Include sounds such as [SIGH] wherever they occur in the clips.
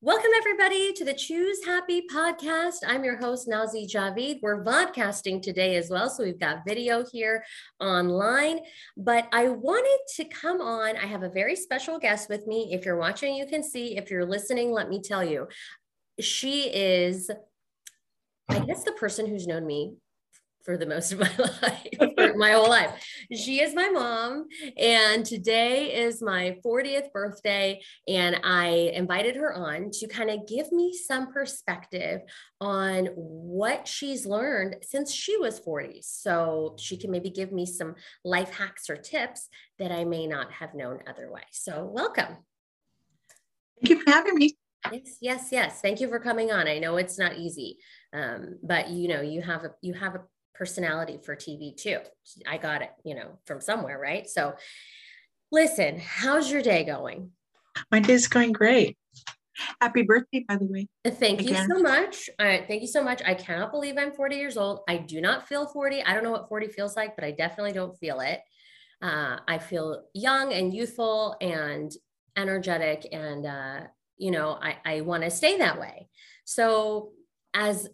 Welcome, everybody, to the Choose Happy podcast. I'm your host, Nazi Javid. We're vodcasting today as well. So we've got video here online. But I wanted to come on. I have a very special guest with me. If you're watching, you can see. If you're listening, let me tell you, she is, I guess, the person who's known me for the most of my [LAUGHS] life, for my whole life. She is my mom, and today is my 40th birthday. And I invited her on to kind of give me some perspective on what she's learned since she was 40. So she can maybe give me some life hacks or tips that I may not have known otherwise. So, welcome. Thank you for having me. Yes, yes, yes. Thank you for coming on. I know it's not easy, um, but you know you have a you have a personality for TV too. I got it, you know, from somewhere, right? So listen, how's your day going? My day's going great. Happy birthday, by the way. Thank Again. you so much. Thank you so much. I cannot believe I'm 40 years old. I do not feel 40. I don't know what 40 feels like, but I definitely don't feel it. Uh, I feel young and youthful and energetic, and uh, you know, I, I want to stay that way. So as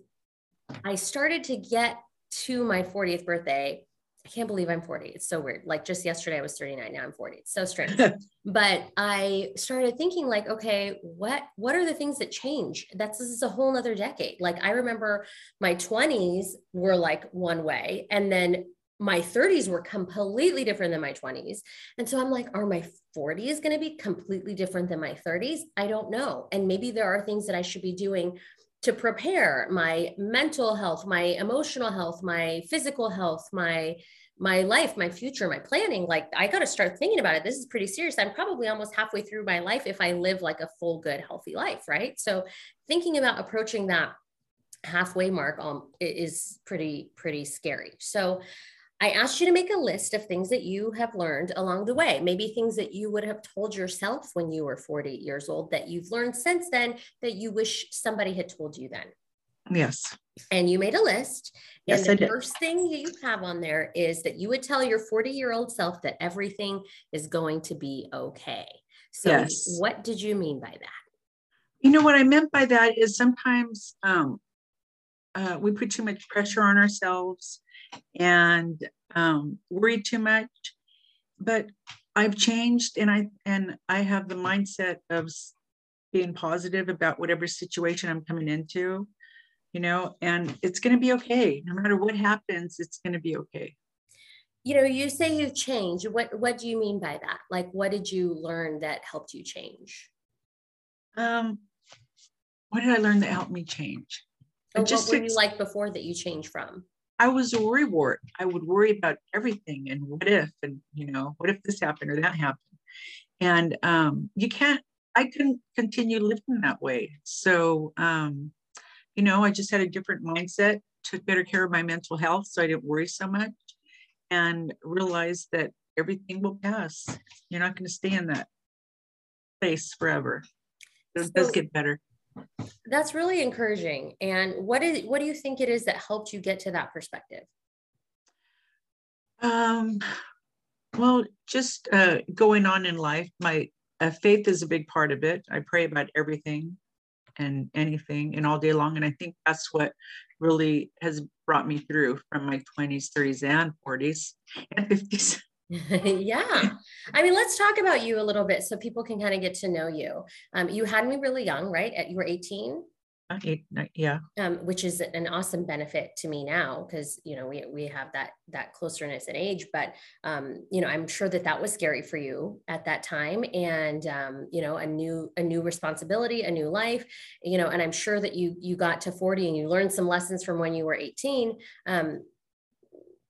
I started to get to my 40th birthday, I can't believe I'm 40. It's so weird. Like just yesterday I was 39, now I'm 40. It's so strange. [LAUGHS] but I started thinking like, okay, what what are the things that change? That's this is a whole nother decade. Like I remember my 20s were like one way and then my 30s were completely different than my 20s. And so I'm like, are my 40s going to be completely different than my 30s? I don't know. And maybe there are things that I should be doing to prepare my mental health, my emotional health, my physical health, my my life, my future, my planning. Like I got to start thinking about it. This is pretty serious. I'm probably almost halfway through my life if I live like a full, good, healthy life, right? So thinking about approaching that halfway mark um, is pretty pretty scary. So I asked you to make a list of things that you have learned along the way, maybe things that you would have told yourself when you were 40 years old that you've learned since then that you wish somebody had told you then. Yes. And you made a list. Yes, and the I did. first thing you have on there is that you would tell your 40 year old self that everything is going to be okay. So, yes. what did you mean by that? You know, what I meant by that is sometimes um, uh, we put too much pressure on ourselves and um, worry too much. But I've changed, and I and I have the mindset of being positive about whatever situation I'm coming into, you know, and it's going to be okay. No matter what happens, it's going to be okay. You know, you say you've changed. What what do you mean by that? Like, what did you learn that helped you change? Um, what did I learn that helped me change? Or just what were you like before that you changed from? I was a worrywart. I would worry about everything and what if, and you know, what if this happened or that happened. And um, you can't, I couldn't continue living that way. So, um, you know, I just had a different mindset, took better care of my mental health so I didn't worry so much, and realized that everything will pass. You're not going to stay in that place forever. It so, does get better. That's really encouraging. And what is what do you think it is that helped you get to that perspective? Um, well, just uh, going on in life, my uh, faith is a big part of it. I pray about everything and anything and all day long. And I think that's what really has brought me through from my 20s, 30s, and 40s and 50s. [LAUGHS] yeah. I mean, let's talk about you a little bit so people can kind of get to know you. Um, you had me really young, right? At, you were 18. Uh, eight, yeah. Um, which is an awesome benefit to me now because you know we we have that that closeness in age. But um, you know, I'm sure that that was scary for you at that time, and um, you know, a new a new responsibility, a new life. You know, and I'm sure that you you got to 40 and you learned some lessons from when you were 18. Um,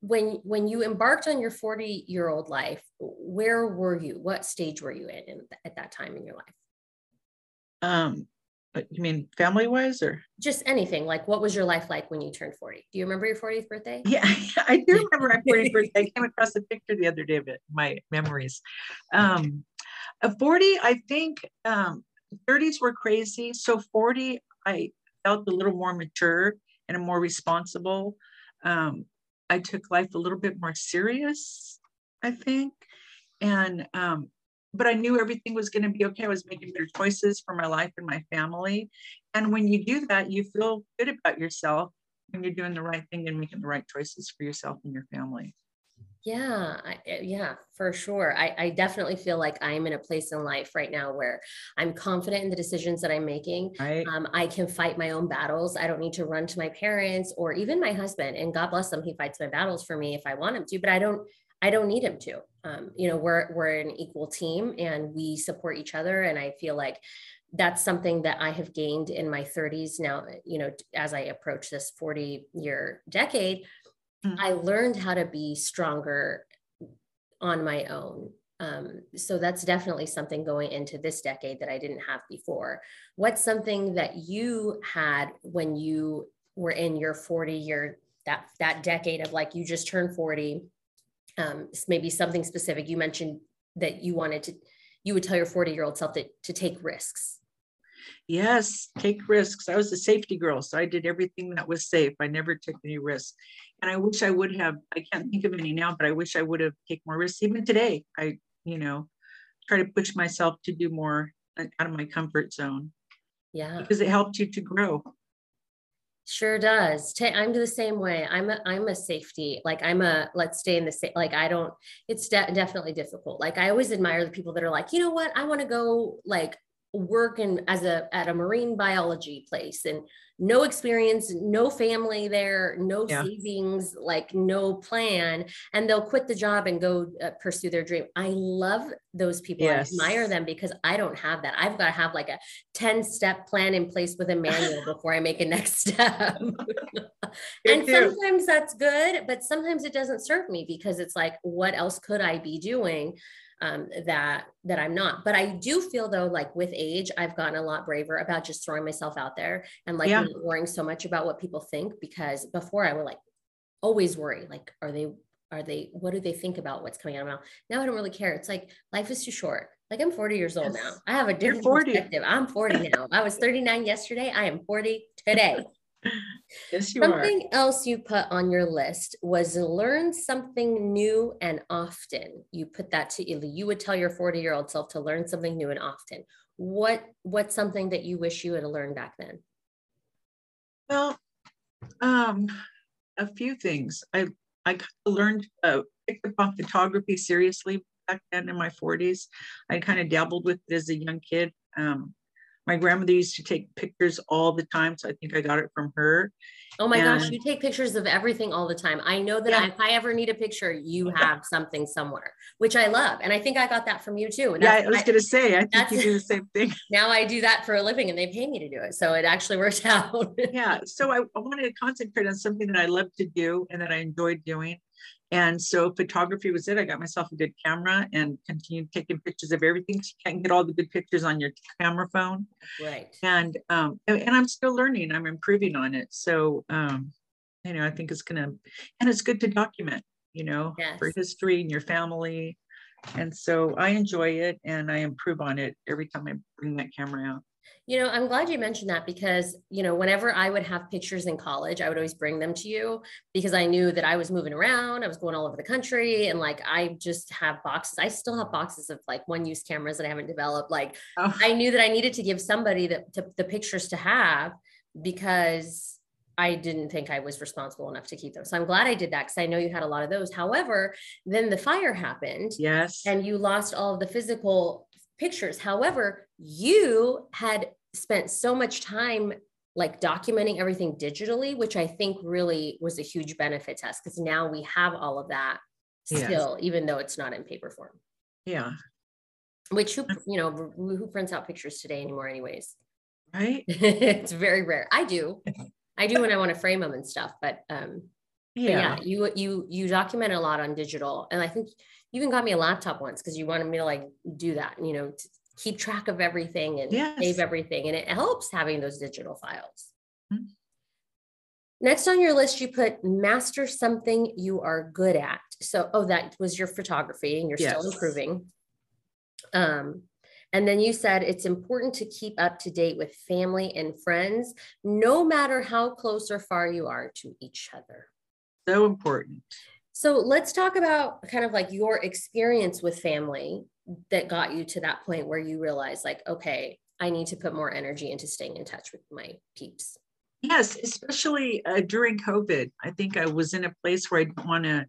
when when you embarked on your 40 year old life where were you? What stage were you in, in at that time in your life? Um you mean family wise or? Just anything like what was your life like when you turned 40 do you remember your 40th birthday? Yeah [LAUGHS] i do remember my 40th [LAUGHS] birthday. I came across a picture the other day of it my memories. Um 40 i think um 30s were crazy. So 40 i felt a little more mature and a more responsible. Um I took life a little bit more serious, I think. And um, but I knew everything was going to be okay. I was making better choices for my life and my family. And when you do that, you feel good about yourself when you're doing the right thing and making the right choices for yourself and your family. Yeah, I, eh, yeah, for sure. I, I definitely feel like I'm in a place in life right now where I'm confident in the decisions that I'm making. Right. Um, I can fight my own battles. I don't need to run to my parents or even my husband. And God bless him, he fights my battles for me if I want him to. But I don't. I don't need him to. Um, you know, we're we're an equal team and we support each other. And I feel like that's something that I have gained in my 30s now. You know, as I approach this 40 year decade mm-hmm. I learned how to be stronger on my own. Um, so that's definitely something going into this decade that I didn't have before. What's something that you had when you were in your 40 year that that decade of like you just turned 40? Um, maybe something specific. You mentioned that you wanted to, you would tell your 40 year old self that, to take risks. Yes, take risks. I was a safety girl, so I did everything that was safe. I never took any risks. And I wish I would have, I can't think of any now, but I wish I would have taken more risks. Even today, I, you know, try to push myself to do more uh, out of my comfort zone. Yeah. Because it helped you to grow. Sure does. I'm the same way. I'm a I'm a safety. Like I'm a let's stay in the same. Like I don't. It's de- definitely difficult. Like I always admire the people that are like, you know what, I want to go like work in as a at a marine biology place and no experience no family there no yeah. savings like no plan. And they'll quit the job and go uh, pursue their dream. I love those people. Yes. i admire them because i don't have that. I've got to have like a 10 step plan in place with a manual [LAUGHS] before i make a next step. And sometimes that's good but sometimes it doesn't serve me because it's like what else could i be doing um, that that I'm not. But I do feel though, like with age, I've gotten a lot braver about just throwing myself out there and like yeah. not worrying so much about what people think. Because before I would like always worry, like, are they are they what do they think about what's coming out of my mouth? Now I don't really care. It's like life is too short. Like I'm 40 years old yes. now. I have a different perspective. I'm 40 now. I was 39 yesterday. I am 40 today. Yes, you something are. else you put on your list was learn something new and often. You put that to you would tell your 40 year old self to learn something new and often. What what's something that you wish you had learned back then? Well, um, a few things. I I learned uh, picked up on photography seriously back then in my 40s. I kind of dabbled with it as a young kid. Um, my grandmother used to take pictures all the time so i think i got it from her. Oh my and, gosh you take pictures of everything all the time. I know that yeah. if i ever need a picture you have something somewhere which i love and i think i got that from you too yeah i was going to say i think you do the same thing. [LAUGHS] Now i do that for a living and they pay me to do it so it actually worked [LAUGHS] out. Yeah so I, I wanted to concentrate on something that i love to do and that i enjoyed doing and so photography was it. I got myself a good camera and continued taking pictures of everything. You can't get all the good pictures on your camera phone. Right. And um, and I'm still learning. I'm improving on it. So um, you know, I think it's gonna and it's good to document, you know, yes. for history and your family. And so I enjoy it and I improve on it every time I bring that camera out. You know, I'm glad you mentioned that because, you know, whenever I would have pictures in college, I would always bring them to you because I knew that I was moving around, I was going all over the country, and like I just have boxes. I still have boxes of like one use cameras that I haven't developed. Like oh. I knew that I needed to give somebody the, to, the pictures to have because I didn't think I was responsible enough to keep them. So I'm glad I did that because I know you had a lot of those. However, then the fire happened. Yes. And you lost all of the physical pictures. However, you had spent so much time like documenting everything digitally, which I think really was a huge benefit to us because now we have all of that still, yes. even though it's not in paper form. Yeah. Which who you know who prints out pictures today anymore, anyways? Right. [LAUGHS] it's very rare. I do. [LAUGHS] I do when I want to frame them and stuff, but um, yeah. Yeah, you you you document a lot on digital, and I think you even got me a laptop once because you wanted me to like do that, you know, keep track of everything and yes. save everything. And it helps having those digital files. Mm-hmm. Next on your list, you put master something you are good at. So, oh, that was your photography and you're yes. still improving. Um, and then you said it's important to keep up to date with family and friends, no matter how close or far you are to each other. So important. So let's talk about kind of like your experience with family that got you to that point where you realized like okay i need to put more energy into staying in touch with my peeps yes especially uh, during covid i think i was in a place where i didn't want to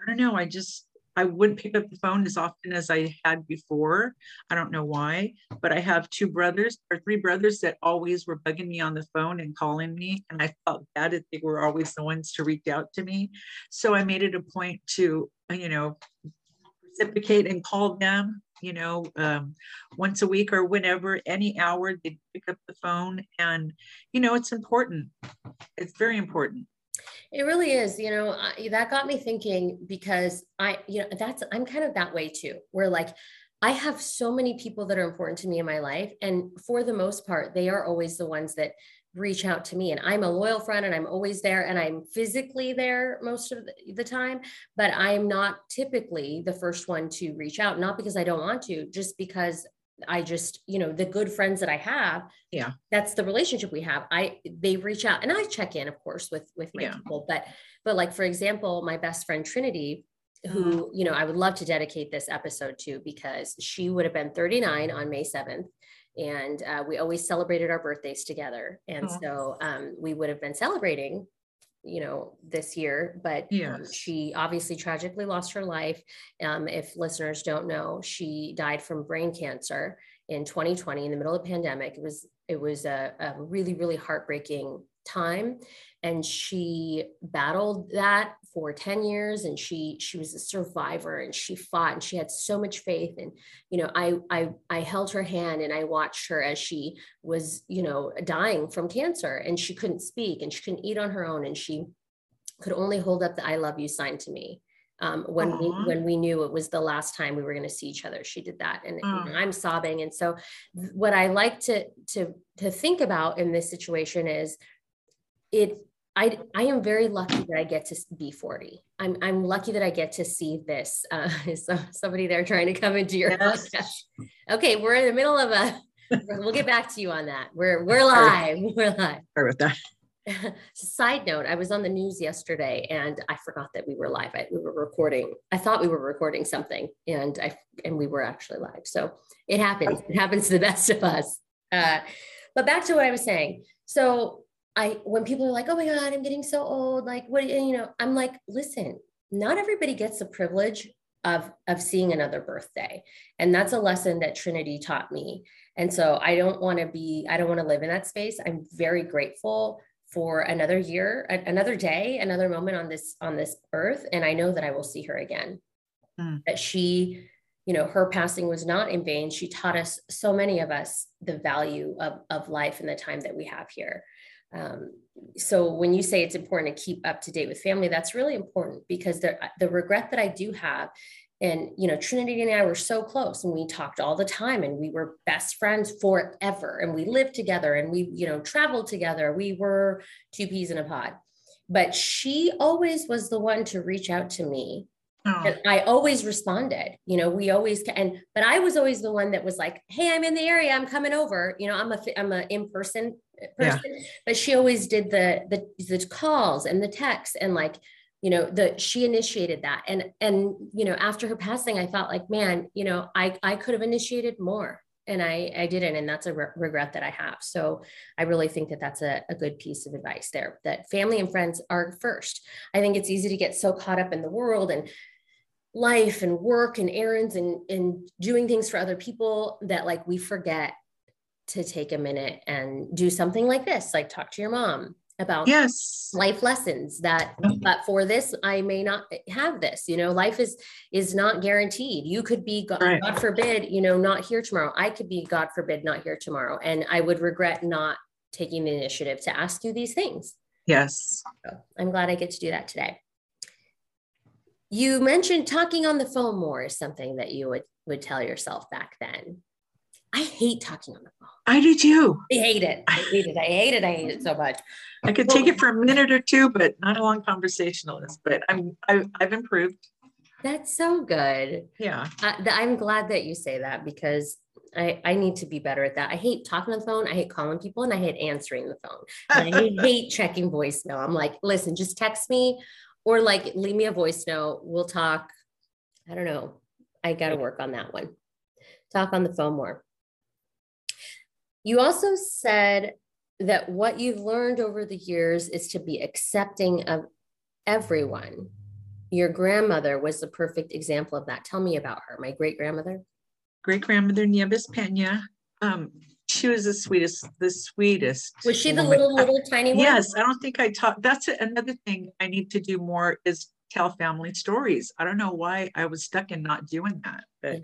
i don't know i just I wouldn't pick up the phone as often as I had before. I don't know why, but I have two brothers or three brothers that always were bugging me on the phone and calling me. And I felt bad that they were always the ones to reach out to me. So I made it a point to, you know, reciprocate and call them, you know, um, once a week or whenever, any hour, they pick up the phone. And, you know, it's important. It's very important. It really is, you know, I, that got me thinking because I, you know, that's, I'm kind of that way too, where like, I have so many people that are important to me in my life. And for the most part, they are always the ones that reach out to me. And I'm a loyal friend and I'm always there and I'm physically there most of the time, but I'm not typically the first one to reach out, not because I don't want to, just because I just, you know, the good friends that I have, yeah, that's the relationship we have. I they reach out and I check in, of course, with with my yeah. people. But but like for example, my best friend Trinity, who mm-hmm. you know I would love to dedicate this episode to because she would have been 39 on May 7th, and uh, we always celebrated our birthdays together, and so um, we would have been celebrating you know this year but yes. um, she obviously tragically lost her life. Um, if listeners don't know she died from brain cancer in 2020 in the middle of the pandemic. It was it was a, a really really heartbreaking time and she battled that for 10 years and she she was a survivor and she fought and she had so much faith and you know I I I held her hand and I watched her as she was you know dying from cancer and she couldn't speak and she couldn't eat on her own and she could only hold up the I love you sign to me um, when we when we knew it was the last time we were going to see each other she did that and you know, I'm sobbing and so what I like to to to think about in this situation is it I, I am very lucky that I get to be 40. I'm, I'm lucky that I get to see this. Uh, [LAUGHS] so somebody there trying to come into your yes. podcast. Okay, we're in the middle of a. we'll get back to you on that. We're we're live. We're live. Sorry about that. [LAUGHS] Side note: I was on the news yesterday, and I forgot that we were live. I, we were recording. I thought we were recording something, and I and we were actually live. So it happens. It happens to the best of us. Uh, but back to what I was saying. So I when people are like, "Oh my god, I'm getting so old," like what you know, I'm like, "Listen, not everybody gets the privilege of of seeing another birthday." And that's a lesson that Trinity taught me. And so I don't want to be I don't want to live in that space. I'm very grateful for another year, another day, another moment on this on this earth and I know that I will see her again. Mm. That she you know her passing was not in vain. She taught us so many of us the value of, of life and the time that we have here. Um, so when you say it's important to keep up to date with family, that's really important because the, the regret that I do have and you know trinity and i were so close and we talked all the time and we were best friends forever and we lived together and we you know traveled together. We were two peas in a pod. But she always was the one to reach out to me oh. and i always responded you know we always and but i was always the one that was like hey i'm in the area i'm coming over you know i'm a i'm a in-person person, yeah. but she always did the, the the calls and the texts and like you know the she initiated that and and you know after her passing i felt like man you know i i could have initiated more and i i didn't and that's a re- regret that i have so i really think that that's a, a good piece of advice there that family and friends are first i think it's easy to get so caught up in the world and life and work and errands and and doing things for other people that like we forget to take a minute and do something like this, like talk to your mom about yes. life lessons that mm-hmm. but for this i may not have this you know life is is not guaranteed. You could be god, right. god forbid you know not here tomorrow. I could be god forbid not here tomorrow. And i would regret not taking the initiative to ask you these things. Yes. So i'm glad i get to do that today you mentioned talking on the phone more is something that you would would tell yourself back then I hate talking on the phone. I do too. I hate it. I hate it. I hate it. I hate it so much. I could take it for a minute or two, but not a long conversationalist. But I'm I, I've improved. That's so good. Yeah. Uh, I'm glad that you say that because I, I need to be better at that. I hate talking on the phone. I hate calling people and I hate answering the phone. And I [LAUGHS] hate checking voicemail. I'm like, listen, just text me or like leave me a voice note. We'll talk. I don't know I got to work on that one. Talk on the phone more. You also said that what you've learned over the years is to be accepting of everyone. Your grandmother was the perfect example of that. Tell me about her, my great grandmother. Great grandmother Nieves Pena. Um, she was the sweetest, the sweetest. Was she the little, little tiny one? Yes, I don't think I taught. That's another thing I need to do more is tell family stories. I don't know why I was stuck in not doing that, but.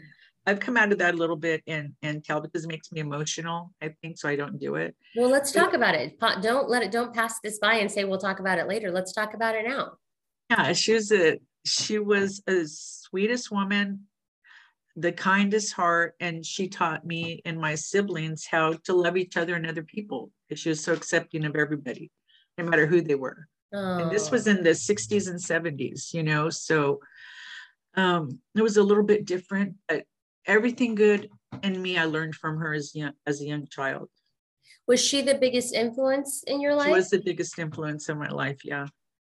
I've come out of that a little bit and and tell because it makes me emotional. I think so. I don't do it. Well, let's but, talk about it. Don't let it. Don't pass this by and say we'll talk about it later. Let's talk about it now. Yeah, she was a she was a sweetest woman, the kindest heart, and she taught me and my siblings how to love each other and other people. because She was so accepting of everybody, no matter who they were. Oh. And this was in the 60s and 70s, you know. So um, it was a little bit different, but everything good in me I learned from her as young as a young child. Was she the biggest influence in your life? She was the biggest influence in my life, yeah.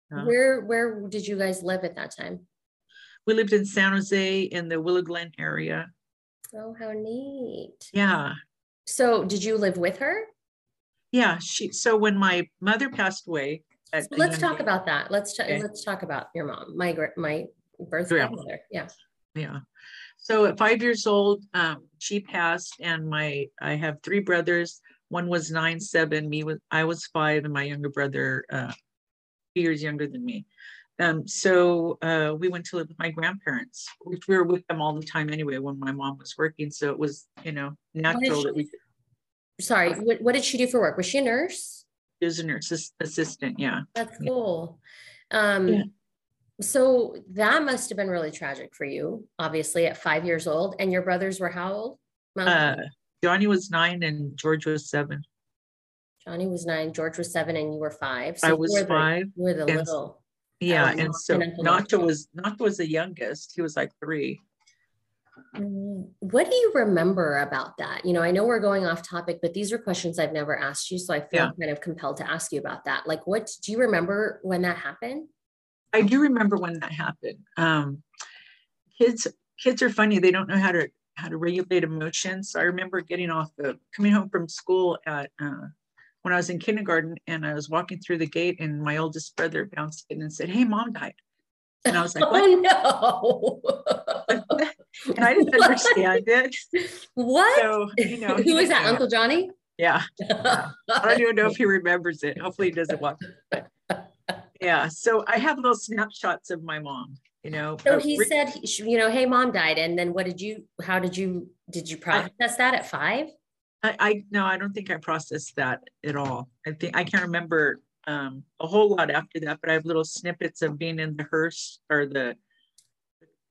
where where did you guys live at that time? We lived in San Jose in the Willow Glen area. Oh, how neat. Yeah. So did you live with her? Yeah, she so when my mother passed away. So let's talk age, about that. Let's okay. let's talk about your mom, my my birth grandmother. Yeah. Yeah. So at five years old, um, she passed, and my I have three brothers. One was nine, seven. Me was I was five, and my younger brother, uh, two years younger than me. Um, so uh, we went to live with my grandparents, which we were with them all the time anyway when my mom was working. So it was, you know, natural that we. Sorry, what, what did she do for work? Was she a nurse? She was a nurse assistant. Yeah. That's cool. Um, yeah. So that must have been really tragic for you, obviously, at five years old. And your brothers were how old? Uh, Johnny was nine and George was seven. Johnny was nine, George was seven, and you were five. So I was five. The, you were the little. Yeah, um, and so Nacho was Nacho was the youngest. He was like three. Mm, what do you remember about that? You know, I know we're going off topic, but these are questions I've never asked you, so I feel yeah. kind of compelled to ask you about that. Like, what do you remember when that happened? I do remember when that happened. Um, kids, kids are funny. They don't know how to how to regulate emotions. So I remember getting off the coming home from school at uh, when I was in kindergarten, and I was walking through the gate, and my oldest brother bounced in and said, "Hey, mom died." And I was like, [LAUGHS] "What?" Oh, no. and [LAUGHS] I didn't understand [LAUGHS] it. What? So you know, who is that, Uncle Johnny? Yeah. yeah. I don't even know if he remembers it. Hopefully, he doesn't watch it yeah so i have little snapshots of my mom you know so he uh, said you know hey mom died and then what did you how did you did you process I, that at five I, I no i don't think i processed that at all i think i can't remember um, a whole lot after that but i have little snippets of being in the hearse or the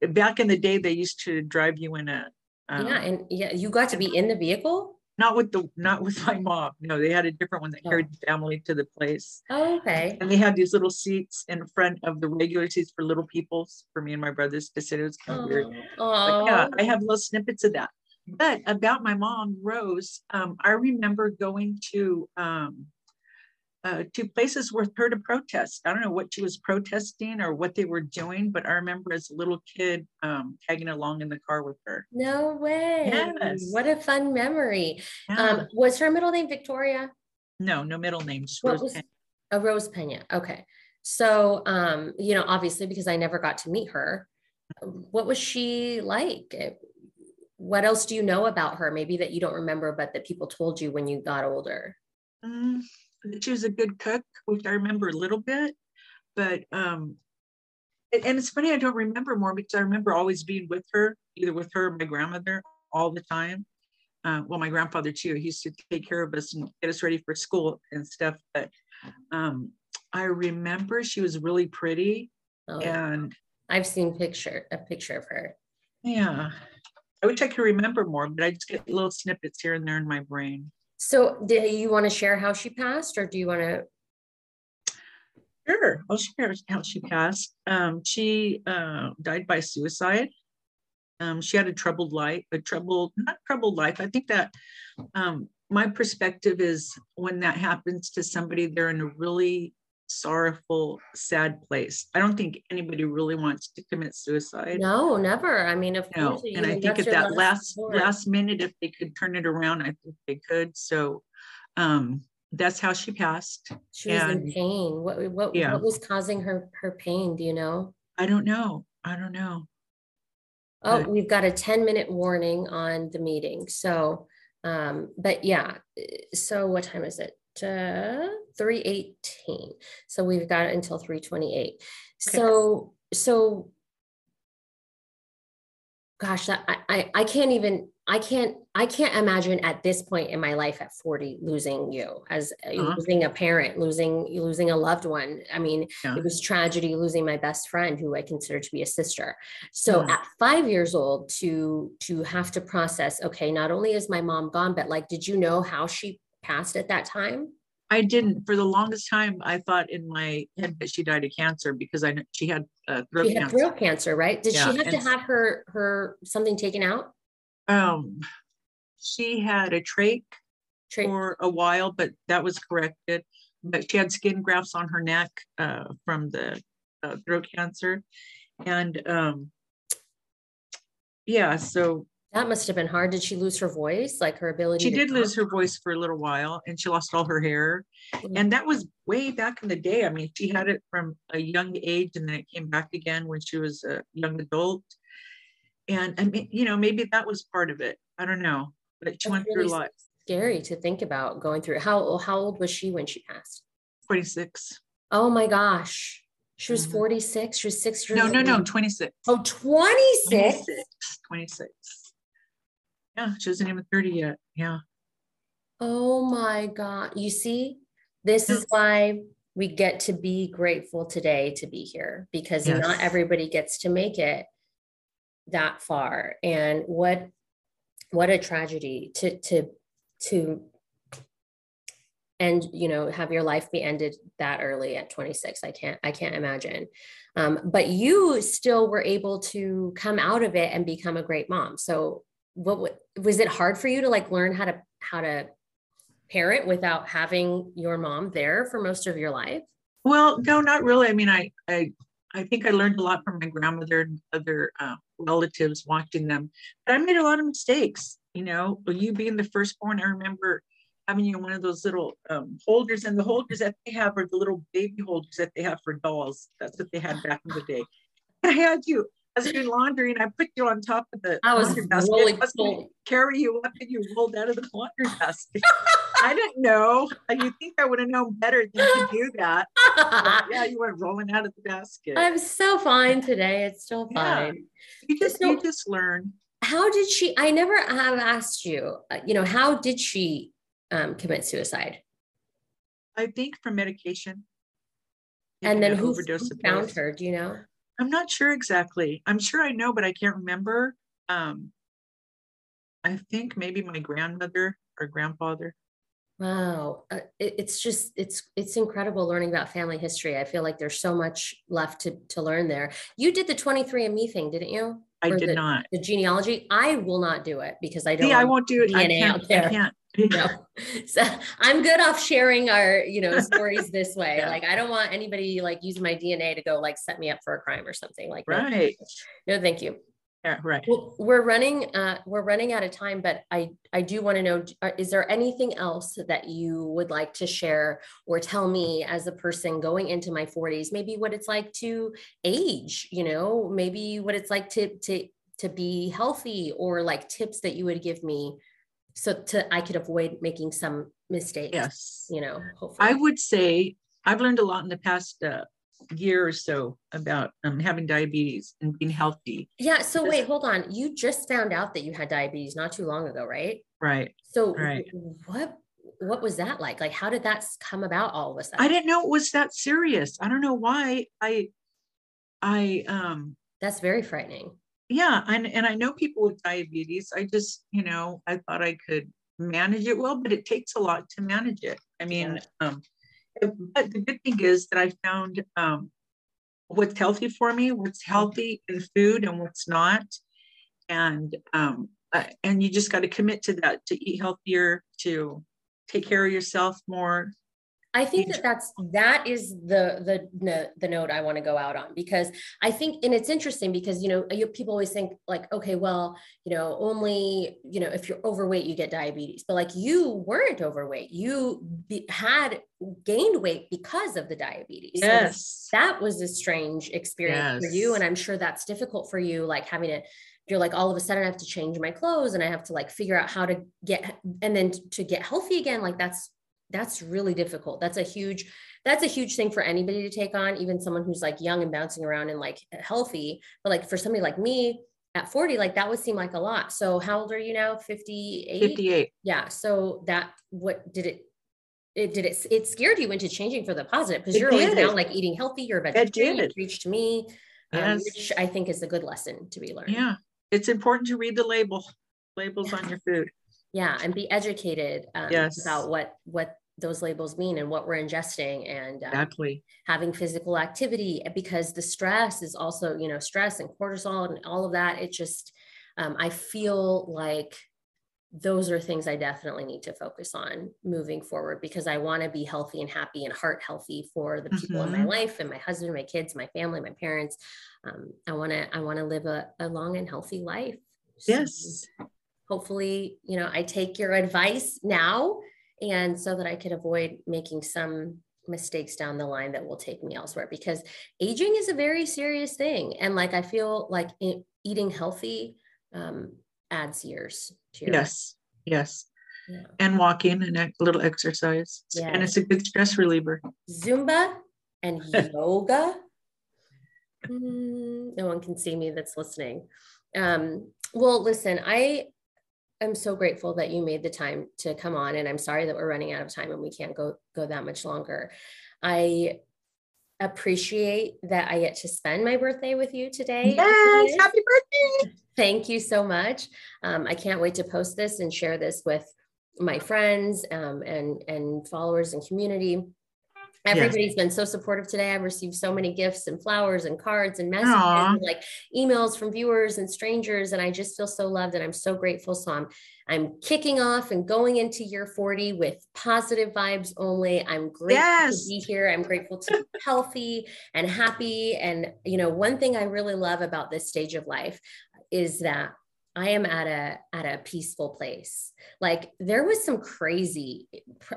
back in the day they used to drive you in a um, yeah and yeah you got to be in the vehicle not with the not with my mom. No, they had a different one that oh. carried the family to the place. Oh, okay. And they had these little seats in front of the regular seats for little people for me and my brothers to sit. It was kind of oh. weird. But yeah, I have little snippets of that. But about my mom, Rose, um, I remember going to um, uh, to places with her to protest. I don't know what she was protesting or what they were doing, but I remember as a little kid um, tagging along in the car with her. No way. Yes. What a fun memory. Yeah. Um, was her middle name Victoria? No, no middle name. What was, a Rose Pena. Okay. So, um, you know, obviously because I never got to meet her, what was she like? What else do you know about her? Maybe that you don't remember, but that people told you when you got older. Mm, she was a good cook, which I remember a little bit, but um, and it's funny I don't remember more because I remember always being with her, either with her or my grandmother all the time. Uh, well, my grandfather too. He used to take care of us and get us ready for school and stuff. But um, I remember she was really pretty, oh, and I've seen picture a picture of her. Yeah, I wish I could remember more, but I just get little snippets here and there in my brain. So, do you want to share how she passed, or do you want to? Sure, I'll share how she passed. Um, she uh, died by suicide. Um, she had a troubled life, a troubled, not troubled life. I think that um, my perspective is when that happens to somebody, they're in a really sorrowful, sad place. I don't think anybody really wants to commit suicide. No, never. I mean, of No, course. and I think at that last resort. last minute, if they could turn it around, I think they could. So um that's how she passed. She was in pain. What what Yeah. what was causing her her pain? Do you know? I don't know. I don't know. Oh, Right. we've got a 10 minute warning on the meeting. So, um, but yeah, so what time is it? Uh, 318. So we've got until 328. So, so gosh, that, I, I, I can't even, I can't, I can't imagine at this point in my life at 40 losing you as uh, Uh-huh. losing a parent, losing, losing a loved one. I mean, Yeah. it was tragedy losing my best friend who I consider to be a sister. So Mm. at five years old to to have to process, okay, not only is my mom gone, but like, did you know how she passed at that time? I didn't for the longest time. I thought in my head that she died of cancer because I she had uh, throat She had cancer. throat cancer, right? Did Yeah, she have to have her her something taken out? Um, she had a trach Tra- for a while, but that was corrected. But she had skin grafts on her neck uh, from the uh, throat cancer, and um, yeah, so that must have been hard. Did she lose her voice, like her ability? she did lose her voice for a little while, and she lost all her hair. Mhm. And that was way back in the day. I mean, she had it from a young age, and then it came back again when she was a young adult. And I mean, you know, maybe that was part of it. I don't know, but she That's went through a lot. Scary to think about going through. How how old was she when she passed? 26. Oh my gosh. She was Mhm. 46. She was six years No, no, no, 26. Oh, 26. 26. 26. Yeah, she wasn't even 30 yet. Yeah. Oh my God. You see, this Yeah. is why we get to be grateful today to be here because not everybody gets to make it that far. And what what a tragedy to to to and you know have your life be ended that early at 26 i can't i can't imagine um, but you still were able to come out of it and become a great mom so what was it hard for you to like learn how to how to parent without having your mom there for most of your life Well, no, not really. I mean, I, I, I think I learned a lot from my grandmother and other uh, relatives watching them, but I made a lot of mistakes. You know, you being the firstborn, I remember having you in one of those little um, holders, and the holders that they have are the little baby holders that they have for dolls. That's what they had back in the day. I had you. I was doing laundry, and I put you on top of the I was laundry basket. really I was cool. carry you up, and you rolled out of the laundry [LAUGHS] basket. I didn't know. You think I would have known better than to do that? But [LAUGHS] yeah, you went rolling out of the basket. i'm so fine today it's still Yeah. fine you just so- you just learn. how did she i never have asked you uh, you know how did she um, commit suicide I think from medication. and then who, overdose who found her do you know I'm not sure exactly. I'm sure I know, but I can't remember. Um, I think maybe my grandmother or grandfather. Wow, uh, it, it's just it's it's incredible learning about family history. I feel like there's so much left to to learn there. You did the 23andMe thing, didn't you? I Or did the, not. The genealogy. I will not do it because I don't. See, I won't do it. I can't. I can't. [LAUGHS] no. So I'm good off sharing our, you know, stories this [LAUGHS] way. Yeah. Like I don't want anybody like using my DNA to go like set me up for a crime or something like that. Right. No, thank you. Yeah, right. Well, we're running uh we're running out of time, but I I do want to know is there anything else that you would like to share or tell me as a person going into my 40s, maybe what it's like to age, you know, maybe what it's like to to to be healthy or like tips that you would give me so to I could avoid making some mistakes, Yes. you know, hopefully. I would say I've learned a lot in the past uh, year or so about um, having diabetes and being healthy. yeah, so wait, hold on. You just found out that you had diabetes not too long ago, right? Right. So Right. what what was that like? Like how did that come about all of a sudden? I didn't know it was that serious. I don't know why. I, I, um, That's very frightening. Yeah, and and I know people with diabetes. I just, you know, I thought I could manage it well, but it takes a lot to manage it. I mean, um, but the good thing is that I found um, what's healthy for me, what's healthy in food, and what's not, and um, uh, and you just got to commit to that to eat healthier, to take care of yourself more. I think that that's that is the the the, the note I want to go out on because I think and it's interesting because you know uh, you, people always think like okay well you know only you know if you're overweight you get diabetes. But like you weren't overweight. You be, had gained weight because of the diabetes. Yes. so that was a strange experience yes. for you and I'm sure that's difficult for you like having to you're like all of a sudden I have to change my clothes and I have to like figure out how to get and then to get healthy again like that's that's really difficult. That's a huge that's a huge thing for anybody to take on even someone who's like young and bouncing around and like healthy. But like for somebody like me at 40 like that would seem like a lot. So how old are you now? 58 58 yeah. So that what did it it did it it scared you into changing for the positive? Because you're always now like eating healthy you're a vegetarian you preached me um, yes. um, which i think is a good lesson to be learned. Yeah. It's important to read the label labels on your food. Yeah and be educated um, yes. about what what those labels mean and what we're ingesting and um, exactly having physical activity because the stress is also you know stress and cortisol and all of that it just um, i feel like those are things i definitely need to focus on moving forward because i want to be healthy and happy and heart healthy for the people mm-hmm. in my mm-hmm. life and my husband my kids my family my parents um, i want to i want to live a, a long and healthy life so yes hopefully you know i take your advice now and so that I could avoid making some mistakes down the line that will take me elsewhere because aging is a very serious thing and like I feel like eating healthy um, adds years to your yes life. yes yeah. and walking and a little exercise yes. and it's a good stress reliever Zumba and [LAUGHS] yoga mm, no one can see me that's listening um, well listen I I'm so grateful that you made the time to come on and I'm sorry that we're running out of time and we can't go go that much longer. I appreciate that I get to spend my birthday with you today. Yes, happy birthday. Thank you so much. Um, I can't wait to post this and share this with my friends um, and and followers and community. Everybody's yes. been so supportive today. I've received so many gifts and flowers and cards and messages, and like emails from viewers and strangers, and I just feel so loved and I'm so grateful. So I'm I'm kicking off and going into year 40 with positive vibes only. I'm grateful yes. to be here. I'm grateful to be healthy and happy. And you know, one thing I really love about this stage of life is that I am at a at a peaceful place. Like there was some crazy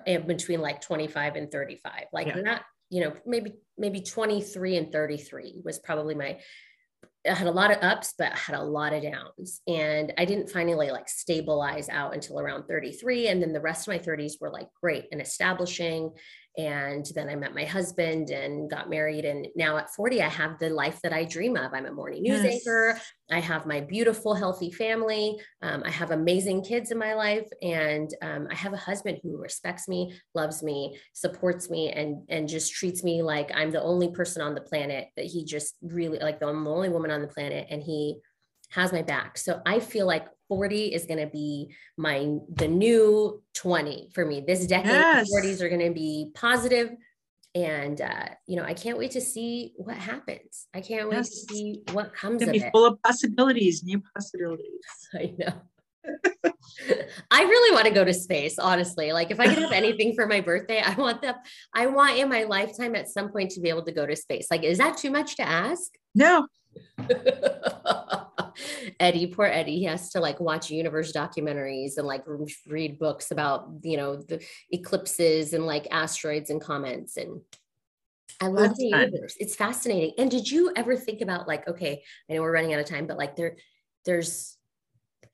between like 25 and 35. Like yeah. not, you know, maybe maybe 23 and 33 was probably my I had a lot of ups, but I had a lot of downs. And I didn't finally like stabilize out until around 33. And then the rest of my 30s were like great and establishing and then I met my husband and got married. And now at 40, I have the life that I dream of. I'm a morning news yes. anchor. I have my beautiful, healthy family. Um, I have amazing kids in my life. And um, I have a husband who respects me, loves me, supports me, and, and just treats me like I'm the only person on the planet that he just really like, I'm the only woman on the planet. And he has my back. So I feel like 40 is going to be my the new 20 for me this decade yes. 40s are going to be positive and uh, you know i can't wait to see what happens i can't wait yes. to see what comes it's of be it full of possibilities new possibilities [LAUGHS] i know I really want to go to space, honestly. Like if I could have [LAUGHS] anything for my birthday, I want that. I want in my lifetime at some point to be able to go to space. Like, is that too much to ask? No. [LAUGHS] Eddie, poor Eddie, he has to like watch universe documentaries and like read books about, you know, the eclipses and like asteroids and comets. And I love That's the fun. universe. It's fascinating. And did you ever think about like, okay, I know we're running out of time, but like there, there's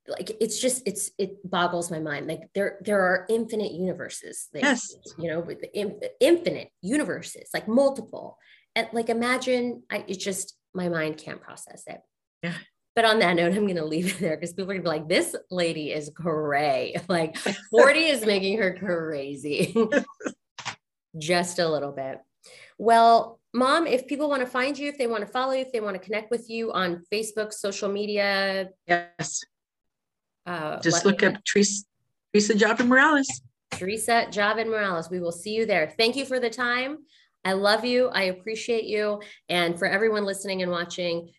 like it's just it's it boggles my mind like there there are infinite universes yes you know with infinite universes like multiple and like imagine i it just my mind can't process it yeah but on that note, I'm going to leave it there because people are going to be like, this lady is cray. [LAUGHS] Like 40 is making her crazy. [LAUGHS] Just a little bit. Well, mom, if people want to find you, if they want to follow you, if they want to connect with you on Facebook, social media. Yes. Uh, Just look up Teresa, Teresa Javin Morales. Teresa Javin Morales. We will see you there. Thank you for the time. I love you. I appreciate you. And for everyone listening and watching,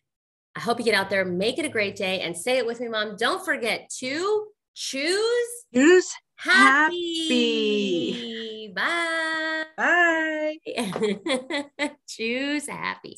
I hope you get out there, make it a great day, and say it with me, mom. Don't forget to choose, choose happy. happy. Bye. Bye. [LAUGHS] Choose happy.